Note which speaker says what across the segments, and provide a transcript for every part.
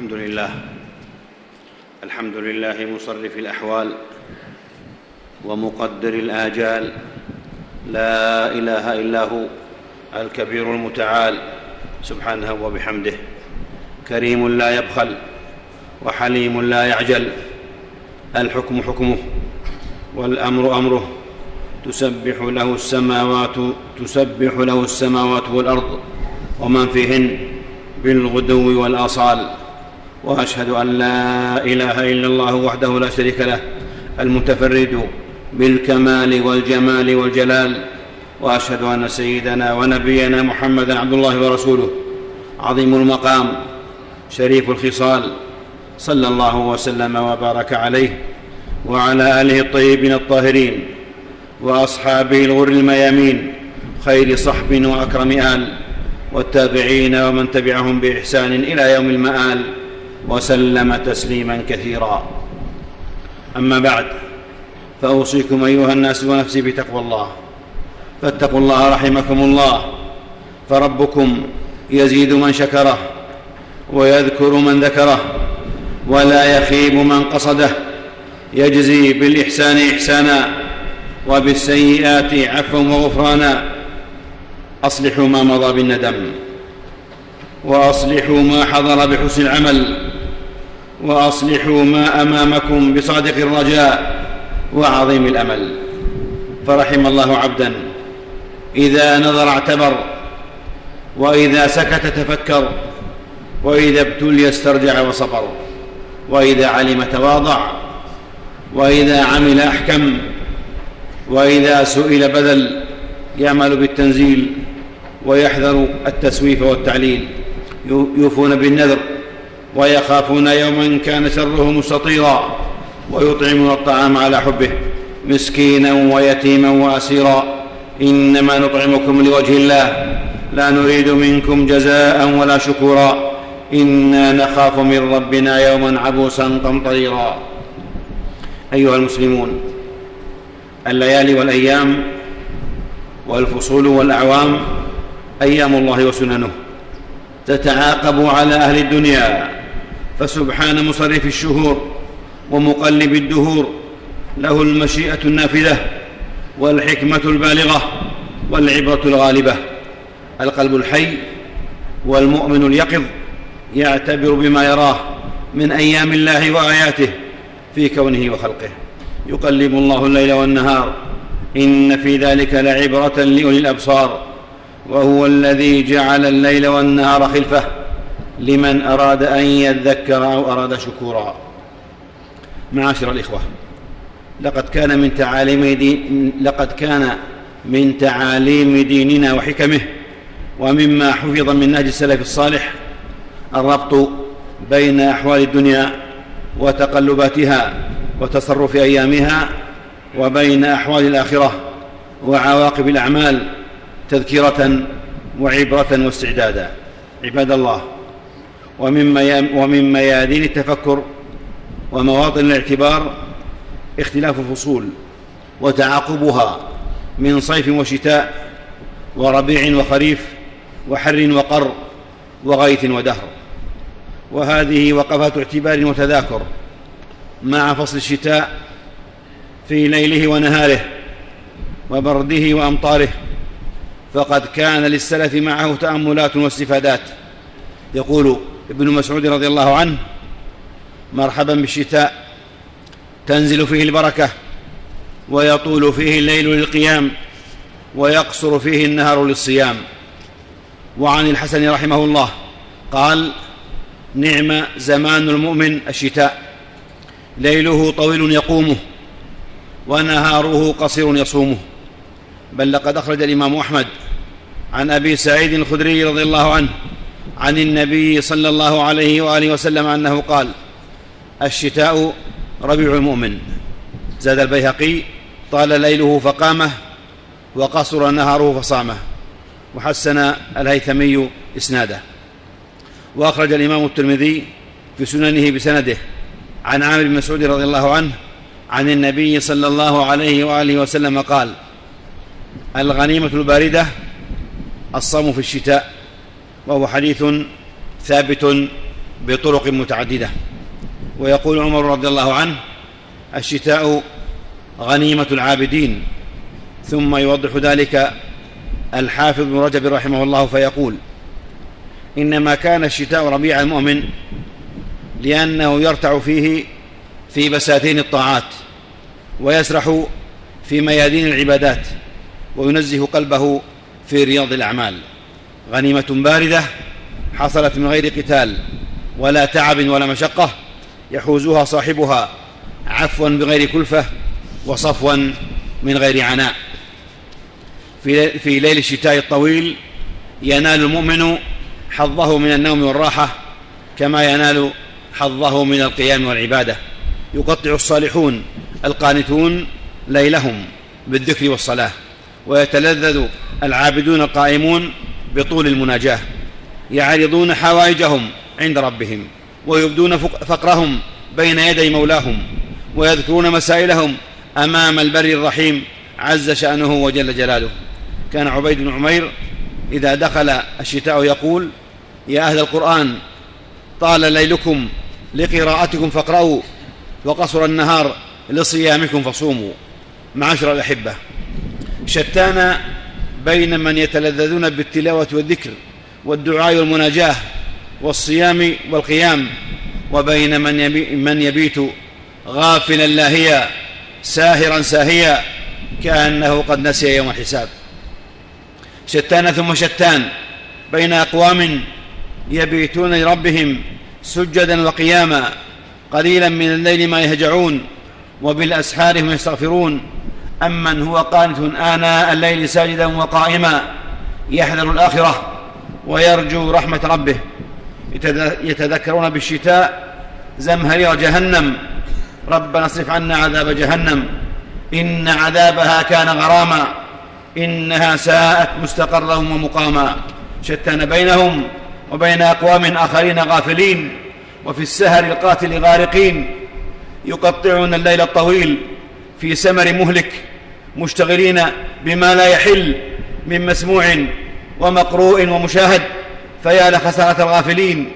Speaker 1: الحمد لله. الحمد لله مصرف الأحوال ومقدر الآجال. لا إله إلا هو الكبير المتعال. سبحانه وبحمده. كريم لا يبخل وحليم لا يعجل. الحكم حكمه والأمر أمره. تسبح له السماوات تسبح له السماوات والأرض. ومن فيهن بالغدو والآصال. وأشهد أن لا إله إلا الله وحده لا شريك له المتفرد بالكمال والجمال والجلال وأشهد أن سيدنا ونبينا محمدا عبد الله ورسوله عظيم المقام شريف الخصال صلى الله وسلم وبارك عليه وعلى آله الطيبين الطاهرين وأصحابه الغر الميامين خير صحب وأكرم آل والتابعين ومن تبعهم بإحسان إلى يوم المآل. وسلم تسليما كثيرا. أما بعد فأوصيكم أيها الناس ونفسي بتقوى الله. فاتقوا الله رحمكم الله فربكم يزيد من شكره ويذكر من ذكره ولا يخيب من قصده يجزي بالإحسان إحسانا وبالسيئات عفوا وغفرانا. أصلحوا ما مضى بالندم وأصلحوا ما حضر بحسن العمل. وأصلحوا ما أمامكم بصادق الرجاء وعظيم الأمل. فرحم الله عبدا. إذا نظر اعتبر وإذا سكت تفكر وإذا ابتلي استرجع وصبر وإذا علم تواضع وإذا عمل أحكم وإذا سئل بذل يعمل بالتنزيل ويحذر التسويف والتعليل. يوفون بالنذر. ويخافون يوما كان شره مستطيرا ويطعمون الطعام على حبه مسكينا ويتيما وأسيرا إنما نطعمكم لوجه الله لا نريد منكم جزاء ولا شكورا إنا نخاف من ربنا يوما عبوسا قمطريرا. أيها المسلمون الليالي والأيام والفصول والأعوام أيام الله وسننه تتعاقب على أهل الدنيا فسبحان مصرف الشهور ومقلب الدهور له المشيئة النافذة والحكمة البالغة والعبرة الغالبة. القلب الحي والمؤمن اليقظ يعتبر بما يراه من أيام الله وآياته في كونه وخلقه. يقلب الله الليل والنهار إن في ذلك لعبرة لأولي الأبصار وهو الذي جعل الليل والنهار خلفه. لمن أراد أن يذكر أو أراد شكورا معاشر الإخوة. لقد كان من تعاليم دين لقد كان من تعاليم ديننا وحكمه ومما حفظ من نهج السلف الصالح الربط بين أحوال الدنيا وتقلباتها وتصرف أيامها وبين أحوال الآخرة وعواقب الأعمال تذكرة وعبرة واستعدادا. عباد الله ومن ميادين التفكر ومواطن الاعتبار اختلاف الفصول وتعاقبها من صيف وشتاء وربيع وخريف وحر وقر وغيث ودهر. وهذه وقفات اعتبار وتذاكر مع فصل الشتاء في ليله ونهاره وبرده وأمطاره. فقد كان للسلف معه تأملات واستفادات. يقول ابن مسعود رضي الله عنه مرحبا بالشتاء تنزل فيه البركة ويطول فيه الليل للقيام ويقصر فيه النهار للصيام. وعن الحسن رحمه الله قال نعم زمان المؤمن الشتاء ليله طويل يقومه ونهاره قصير يصومه. بل لقد أخرج الإمام أحمد عن أبي سعيد الخدري رضي الله عنه عن النبي صلى الله عليه وآله وسلم أنه قال الشتاء ربيع المؤمن. زاد البيهقي طال ليله فقامه وقصر نهاره فصامه. وحسن الهيثمي إسناده. وأخرج الإمام الترمذي في سننه بسنده عن عامر بن مسعود رضي الله عنه عن النبي صلى الله عليه وآله وسلم قال الغنيمة الباردة الصوم في الشتاء. وهو حديث ثابت بطرق متعددة. ويقول عمر رضي الله عنه الشتاء غنيمة العابدين ثم يوضح ذلك الحافظ بن رجب رحمه الله فيقول إنما كان الشتاء ربيع المؤمن لأنه يرتع فيه في بساتين الطاعات ويسرح في ميادين العبادات وينزه قلبه في رياض الأعمال. غنيمة باردة حصلت من غير قتال ولا تعب ولا مشقة يحوزها صاحبها عفوا بغير كلفة وصفوا من غير عناء. في, ليل الشتاء الطويل ينال المؤمن حظه من النوم والراحة كما ينال حظه من القيام والعبادة. يقطع الصالحون القانتون ليلهم بالذكر والصلاة. ويتلذذ العابدون القائمون بطول المناجاة يعرضون حوائجهم عند ربهم ويبدون فقرهم بين يدي مولاهم ويذكرون مسائلهم أمام البر الرحيم عز شأنه وجل جلاله. كان عبيد بن عمير إذا دخل الشتاء يقول يا أهل القرآن طال ليلكم لقراءتكم فاقرأوا وقصر النهار لصيامكم فصوموا. معاشر الأحبة شتان بين من يتلذذون بالتلاوة والذكر والدعاء والمناجاة والصيام والقيام وبين من, يبي من يبيت غافلا لاهيا ساهرا ساهيا كأنه قد نسي يوم الحساب. شتان ثم شتان بين أقوام يبيتون لربهم سجدا وقياما قليلا من الليل ما يهجعون وبالأسحار هم يستغفرون. أمن هو قانت آناء الليل ساجدا وقائما يحذر الآخرة ويرجو رحمة ربه. يتذكرون بالشتاء زمهرير جهنم. ربنا اصرف عنا عذاب جهنم. إن عذابها كان غراما. إنها ساءت مستقرا ومقاما. شتان بينهم وبين أقوام آخرين غافلين. وفي السهر القاتل غارقين. يقطعون الليل الطويل في سمر مهلك. مشتغلين بما لا يحل من مسموع ومقروء ومشاهد فيا لخسارة الغافلين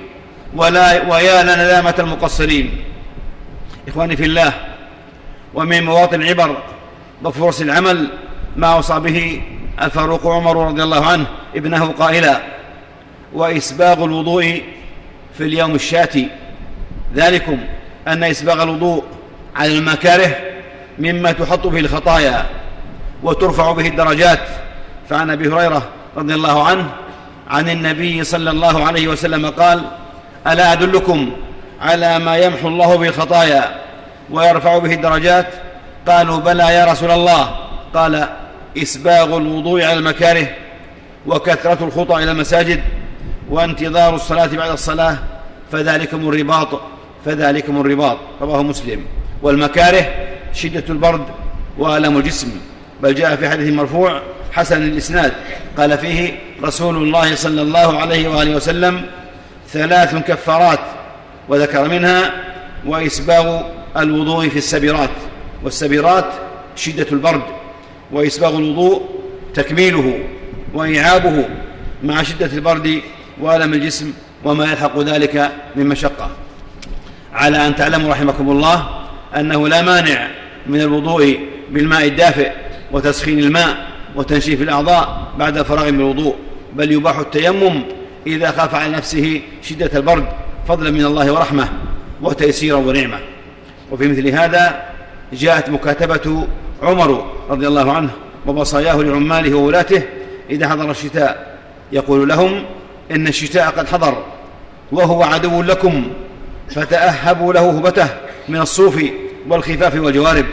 Speaker 1: ولا ويا لندامة المقصرين. إخواني في الله ومن مواطن العبر وفرص العمل ما أوصى به الفاروق عمر رضي الله عنه ابنه قائلا وإسباغ الوضوء في اليوم الشاتي. ذلكم أن إسباغ الوضوء على المكاره مما تحط به الخطايا. وترفع به الدرجات. فعن أبي هريرة رضي الله عنه عن النبي صلى الله عليه وسلم قال ألا أدلكم على ما يمحو الله به الخطايا ويرفع به الدرجات؟ قالوا بلى يا رسول الله. قال إسباغ الوضوء على المكاره وكثرة الخطى إلى المساجد وانتظار الصلاة بعد الصلاة فذلكم الرباط فذلكم الرباط. رواه مسلم. والمكاره شدة البرد وألم الجسم. بل جاء في حديث مرفوع حسن الإسناد. قال فيه رسول الله صلى الله عليه وآله وسلم ثلاث كفارات وذكر منها وإسباغ الوضوء في السبيرات والسبيرات شدة البرد وإسباغ الوضوء تكميله وإعابه مع شدة البرد وألم الجسم وما يلحق ذلك من مشقة. على أن تعلموا رحمكم الله أنه لا مانع من الوضوء بالماء الدافئ وتسخين الماء وتنشيف الأعضاء بعد الفراغ من الوضوء بل يباح التيمم إذا خاف على نفسه شدة البرد فضلا من الله ورحمة وتيسيرا ونعمة. وفي مثل هذا جاءت مكاتبة عمر رضي الله عنه ووصاياه لعماله وولاته إذا حضر الشتاء يقول لهم إن الشتاء قد حضر وهو عدو لكم فتأهبوا له هبته من الصوف والخفاف والجوارب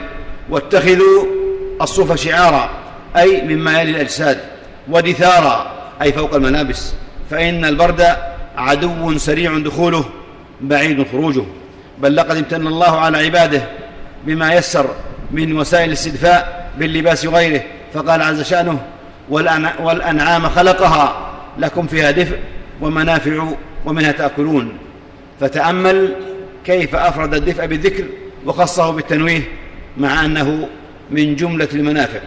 Speaker 1: واتخذوا الصوف شعارا أي مما يلي الأجساد ودثارا أي فوق الملابس. فإن البرد عدو سريع دخوله بعيد خروجه. بل لقد امتن الله على عباده بما يسر من وسائل الاستدفاء باللباس وغيره. فقال عز شأنه والأنعام خلقها لكم فيها دفء ومنافع ومنها تأكلون. فتأمل كيف أفرد الدفء بالذكر وخصه بالتنويه مع أنه من جملة المنافع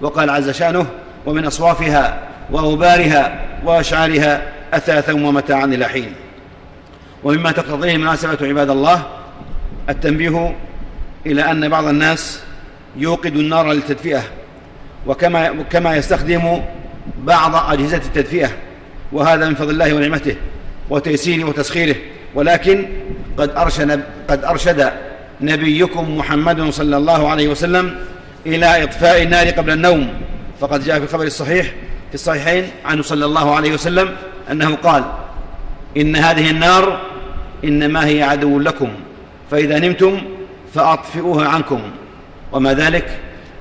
Speaker 1: وقال عز شأنه ومن أصوافها وأوبارها وأشعارها أثاثا ومتاعا إلى حين. ومما تقتضيه المناسبة عباد الله التنبيه إلى أن بعض الناس يوقد النار للتدفئة وكما كما يستخدم بعض أجهزة التدفئة وهذا من فضل الله ونعمته وتيسيره وتسخيره. ولكن قد أرشد, قد أرشد نبيكم محمد صلى الله عليه وسلم إلى إطفاء النار قبل النوم. فقد جاء في الخبر الصحيح في الصحيحين عنه صلى الله عليه وسلم أنه قال إن هذه النار إنما هي عدو لكم فإذا نمتم فأطفئوها عنكم. وما ذلك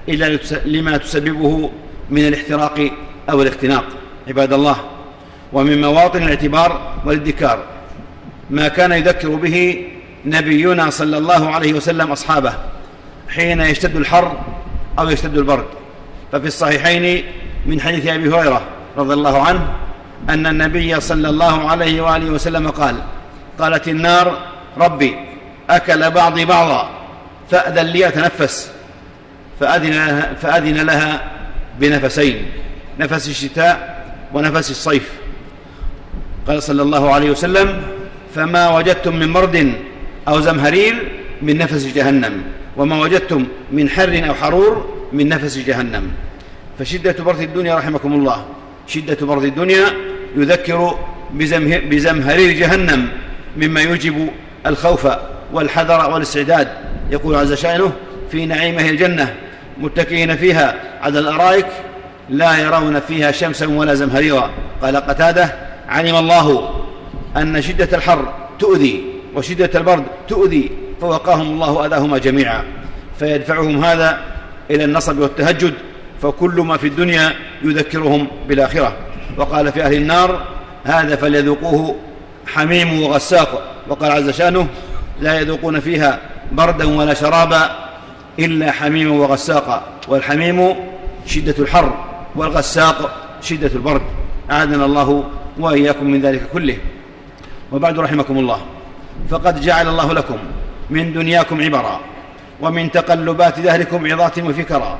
Speaker 1: إلا لما تسببه من الاحتراق أو الاختناق. عباد الله ومن مواطن الاعتبار والادكار ما كان يذكر به نبينا صلى الله عليه وسلم أصحابه حين يشتد الحر أو يشتد البرد. ففي الصحيحين من حديث أبي هريرة رضي الله عنه أن النبي صلى الله عليه وآله وسلم قال قالت النار ربي أكل بعضي بعضا فأذن لي أتنفس. فأذن لها, فأذن لها بنفسين نفس الشتاء ونفس الصيف. قال صلى الله عليه وسلم فما وجدتم من مرد أو زمهرير من نفس جهنم. وما وجدتم من حر أو حرور من نفس جهنم. فشدة برد الدنيا رحمكم الله. شدة برد الدنيا يذكر بزمهرير جهنم مما يوجب الخوف والحذر والاستعداد. يقول عز شأنه في نعيمه الجنة متكئين فيها على الأرائك لا يرون فيها شمسا ولا زمهريرا. قال قتادة علم الله أن شدة الحر تؤذي وشدة البرد تؤذي. فوقاهم الله أذاهما جميعا. فيدفعهم هذا إلى النصب والتهجد فكل ما في الدنيا يذكرهم بالآخرة. وقال في أهل النار هذا فليذوقوه حميم وغساق. وقال عز شأنه لا يذوقون فيها بردا ولا شرابا إلا حميم وغساقا. والحميم شدة الحر والغساق شدة البرد. أعاذنا الله وإياكم من ذلك كله. وبعد رحمكم الله فقد جعل الله لكم من دنياكم عبرا ومن تقلبات دهركم عظات وفكرا.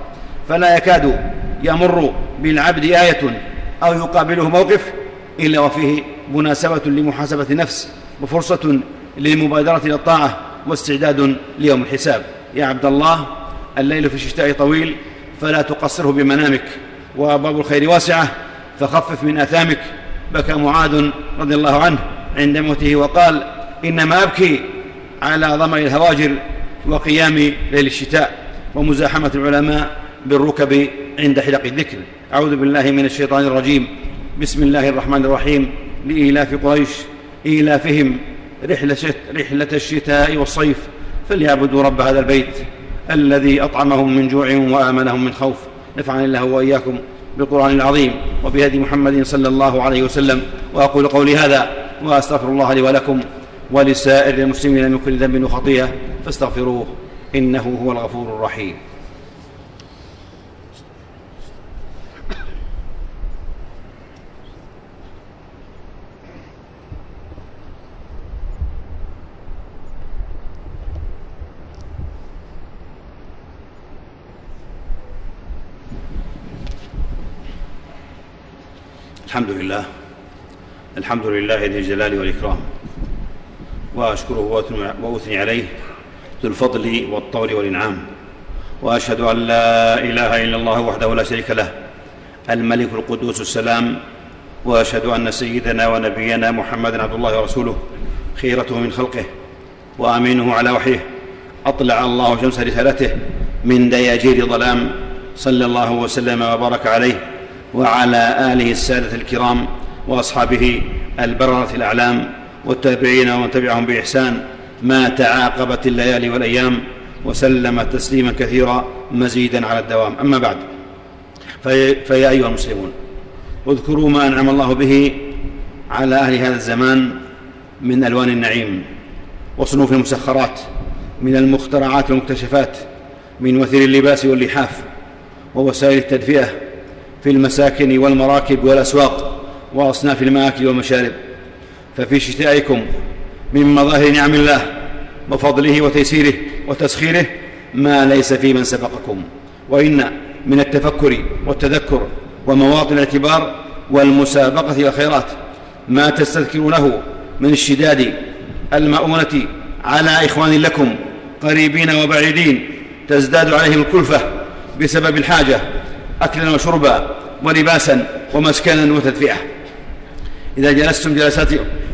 Speaker 1: فلا يكاد يمر بالعبد آية أو يقابله موقف إلا وفيه مناسبة لمحاسبة النفس وفرصة للمبادرة إلى الطاعة واستعداد ليوم الحساب. يا عبد الله الليل في الشتاء طويل فلا تقصره بمنامك. وأبواب الخير واسعة فخفف من آثامك. بكى معاذ رضي الله عنه عند موته وقال إنما أبكي على ظمأ الهواجر وقيام ليل الشتاء ومزاحمة العلماء بالركب عند حلق الذكر. أعوذ بالله من الشيطان الرجيم. بسم الله الرحمن الرحيم. لإيلاف قريش إيلافهم. رحلة, رحلة الشتاء والصيف. فليعبدوا رب هذا البيت الذي أطعمهم من جوع وآمنهم من خوف. نفعني الله وإياكم بالقرآن العظيم وبهدي محمد صلى الله عليه وسلم. وأقول قولي هذا وأستغفر الله لي ولكم. ولسائر المسلمين من كل ذنب وخطيئة فاستغفروه إنه هو الغفور الرحيم. الحمد لله. الحمد لله ذي الجلال والإكرام. وأشكره وأثني عليه ذو الفضل والطول والإنعام. وأشهد أن لا إله إلا الله وحده لا شريك له الملك القدوس السلام. وأشهد أن سيدنا ونبينا محمدا عبد الله ورسوله خيرته من خلقه وأمينه على وحيه. أطلع الله شمس رسالته من دياجير ظلام صلى الله وسلم وبارك عليه وعلى آله السادة الكرام وأصحابه البررة الأعلام. والتابعين ومن تبعهم بإحسان. ما تعاقبت الليالي والأيام وسلم تسليما كثيرا مزيدا على الدوام. أما بعد فيا أيها المسلمون اذكروا ما أنعم الله به على أهل هذا الزمان من ألوان النعيم وصنوف المسخرات من المخترعات والمكتشفات من وثير اللباس واللحاف ووسائل التدفئة في المساكن والمراكب والأسواق وأصناف المآكل والمشارب. ففي شتائكم من مظاهر نعم الله وفضله وتيسيره وتسخيره ما ليس في من سبقكم. وإن من التفكر والتذكر ومواطن الاعتبار والمسابقة إلى الخيرات ما تستذكر له من الشداد المؤونة على إخوان لكم قريبين وبعيدين تزداد عليهم الكلفة بسبب الحاجة أكلا وشربا ولباسا ومسكنا وتدفئة. إذا جلستم جلسات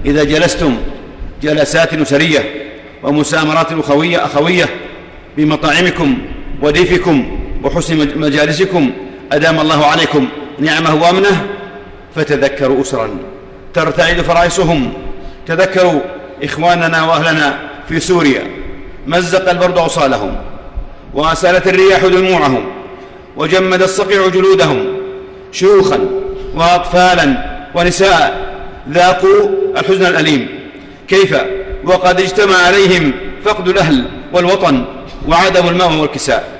Speaker 1: إذا جلستم جلسات أسرية ومسامرات أخوية أخوية بمطاعمكم وديفكم وحسن مجالسكم أدام الله عليكم نعمه وأمنه فتذكروا أسرا. ترتعد فرائصهم. تذكروا إخواننا وأهلنا في سوريا. مزق البرد أوصالهم. وأسالت الرياح دموعهم. وجمد الصقيع جلودهم. شيوخا وأطفالا ونساء ذاقوا الحزن الأليم. كيف؟ وقد اجتمع عليهم فقد الأهل والوطن وعدم الماء والكساء.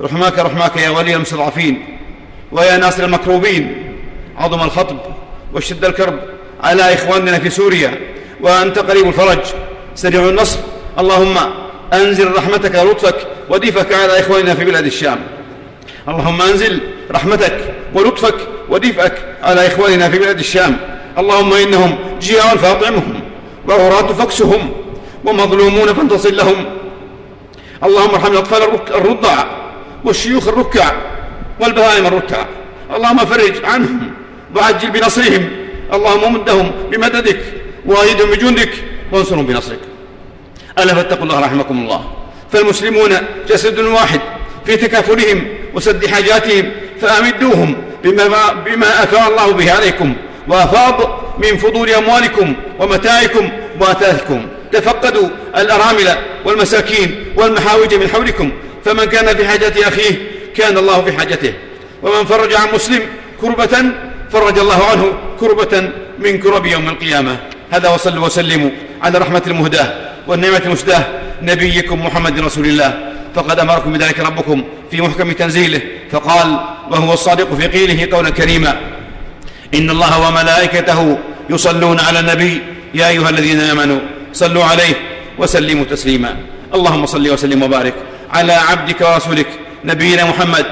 Speaker 1: رحماك رحماك يا ولي المستضعفين ويا ناصر المكروبين. عظم الخطب واشتد الكرب على إخواننا في سوريا وأنت قريب الفرج. سريع النصر. اللهم أنزل رحمتك ولطفك وديفك على إخواننا في بلاد الشام. اللهم أنزل رحمتك ولطفك ودفئك على إخواننا في بلاد الشام. اللهم إنهم جياع فاطعمهم وعراة فاكسهم ومظلومون فانتصر لهم. اللهم ارحم الأطفال الرضع والشيوخ الركع والبهائم الركع. اللهم فرج عنهم وعجل بنصرهم. اللهم مدهم بمددك وأيدهم بجندك وانصرهم بنصرك. ألا فاتقوا الله رحمكم الله. فالمسلمون جسد واحد في تكافلهم وسد حاجاتهم فأمدوهم بما, بما أفاء الله به عليكم. وأفاض من فضول أموالكم ومتاعكم وأثاثكم تفقدوا الأرامل والمساكين والمحاوج من حولكم. فمن كان في حاجة أخيه كان الله في حاجته. ومن فرج عن مسلم كربة فرج الله عنه كربة من كرب يوم القيامة. هذا وصلوا وسلموا على رحمة المهداة والنعمة المسداة نبيكم محمد رسول الله. فقد أمركم بذلك ربكم في محكم تنزيله. فقال وهو الصادق في قيله قولا كريما. إن الله وملائكته يصلون على النبي. يا أيها الذين آمنوا صلوا عليه وسلموا تسليما. اللهم صل وسلم وبارك على عبدك ورسولك نبينا محمد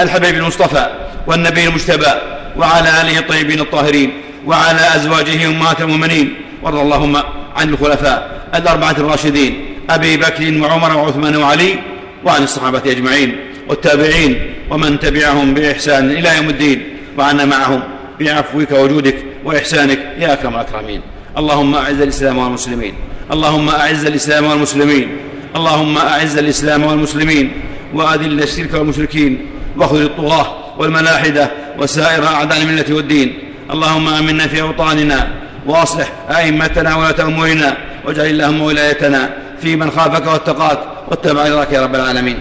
Speaker 1: الحبيب المصطفى والنبي المجتبى وعلى آله الطيبين الطاهرين وعلى أزواجه أمهات المؤمنين. وارض اللهم عن الخلفاء الأربعة الراشدين أبي بكر وعمر وعثمان وعلي وعن الصحابة أجمعين والتابعين ومن تبعهم بإحسان إلى يوم الدين. وعنا معهم. بعفوك وجودك وإحسانك يا أكرم الأكرمين. اللهم أعز الإسلام والمسلمين. اللهم أعز الإسلام والمسلمين. اللهم أعز الإسلام والمسلمين. وأذل الشرك والمشركين. واخذل الطغاة والملاحدة وسائر أعداء الملة والدين. اللهم آمنا في أوطاننا. وأصلح أئمتنا ولاة أمورنا. واجعل اللهم ولايتنا في من خافك واتقاك. واتبع رضاك يا رب العالمين.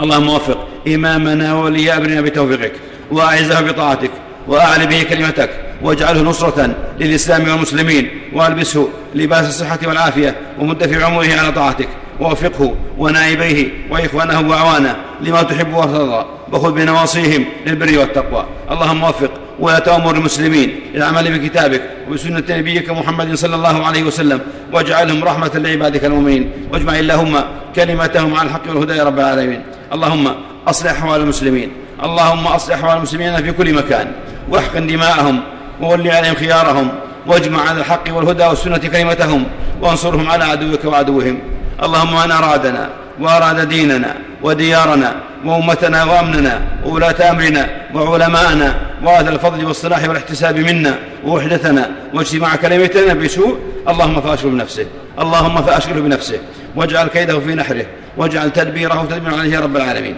Speaker 1: اللهم وفق إمامنا وولي أمرنا بتوفيقك. وأعزه بطاعتك. وأعل به كلمتك واجعله نصرة للإسلام والمسلمين وألبسه لباس الصحة والعافية ومد في عمره على طاعتك ووفقه ونائبيه وإخوانه وأعوانه لما تحب وترضى وخذ بنواصيهم للبر والتقوى. اللهم وفق ولا أمر المسلمين العمل بكتابك وبسنة نبيك محمد صلى الله عليه وسلم واجعلهم رحمة لعبادك المؤمنين واجمع اللهم كلمتهم على الحق والهدى يا رب العالمين. اللهم أصلح أحوال المسلمين. اللهم أصلح أحوال المسلمين في كل مكان. واحقن دماءهم وول عليهم خيارهم واجمع على الحق والهدى والسنة كلمتهم وانصرهم على عدوك وعدوهم. اللهم من أرادنا وأراد ديننا وديارنا وأمتنا وأمننا وولاة أمرنا وعلماءنا وأهل الفضل والصلاح والاحتساب منا ووحدتنا واجتماع كلمتنا بسوء اللهم فأشغل بنفسه اللهم فاشغله بنفسه واجعل كيده في نحره واجعل تدبيره تدبيرا عليه يا رب العالمين.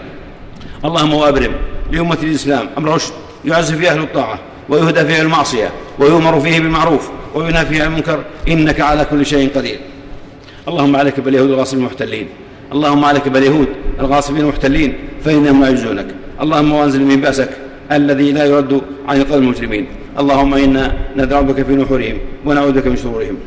Speaker 1: اللهم وابرم لأمة الإسلام أمر رشد. يعز فيه أهل الطاعة ويهدى فيه المعصية ويؤمر فيه بالمعروف وينهى فيه عن المنكر إنك على كل شيء قدير. اللهم عليك باليهود الغاصبين المحتلين اللهم عليك باليهود الغاصبين المحتلين فإنهم يعجزونك. اللهم وانزل من بأسك الذي لا يرد عن القوم المجرمين. اللهم إنا ندعو بك في نحورهم ونعوذ بك من شرورهم.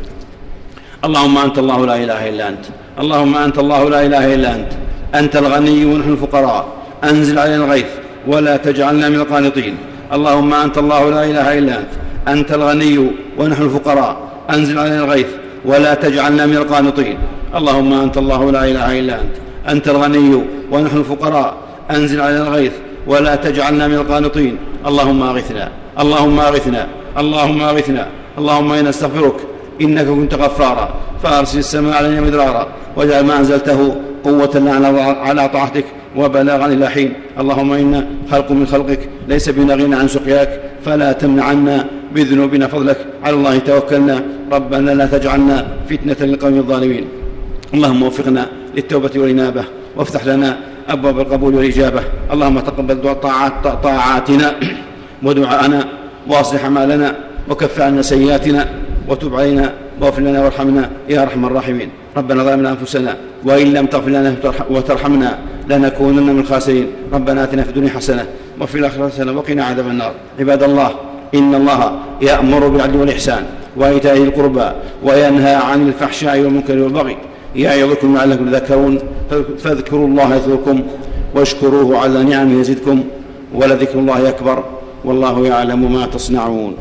Speaker 1: اللهم أنت الله لا إله إلا أنت. اللهم أنت الله لا إله إلا أنت. أنت الغني ونحن الفقراء. أنزل علينا الغيث. ولا تجعلنا من القانطين. اللهم أنت الله لا إله إلا أنت. أنت الغني ونحن الفقراء. أنزل علينا الغيث ولا تجعلنا من القانطين. اللهم أنت الله لا إله إلا أنت. أنت الغني ونحن الفقراء. أنزل علينا الغيث ولا تجعلنا من القانطين. اللهم أغثنا. اللهم أغثنا. اللهم أغثنا. اللهم إنا نستغفرك. إنك كنت غفارا. فأرسل السماء علينا مدرارا. واجعل ما أنزلته قوة على طاعتك. وبلاغا إلى حين اللهم إنا خلق من خلقك ليس بنا غنى عن سقياك. فلا تمنع عنا بذنوبنا فضلك. على الله توكلنا. ربنا لا تجعلنا فتنة للقوم الظالمين. اللهم وفقنا للتوبة والإنابة. وافتح لنا أبواب القبول والإجابة. اللهم تقبل طاعات طاعاتنا. ودعاءنا. واصلح أعمالنا. وكف عنا سيئاتنا. وتب علينا. واغفر لنا وارحمنا. يا أرحم الراحمين. ربنا ظلمنا أنفسنا. وإن لم تغفر لنا وترحمنا. لنكونن من الخاسرين. ربنا آتنا في الدنيا حسنة وفي الآخرة حسنة وقنا عذاب النار. عباد الله إن الله يأمر بالعدل والإحسان وإيتاء ذي القربى وينهى عن الفحشاء والمنكر والبغي. يعظكم لعلكم تذكرون. فاذكروا الله يذكركم واشكروه على نعمه يزدكم ولذكر الله أكبر. والله يعلم ما تصنعون.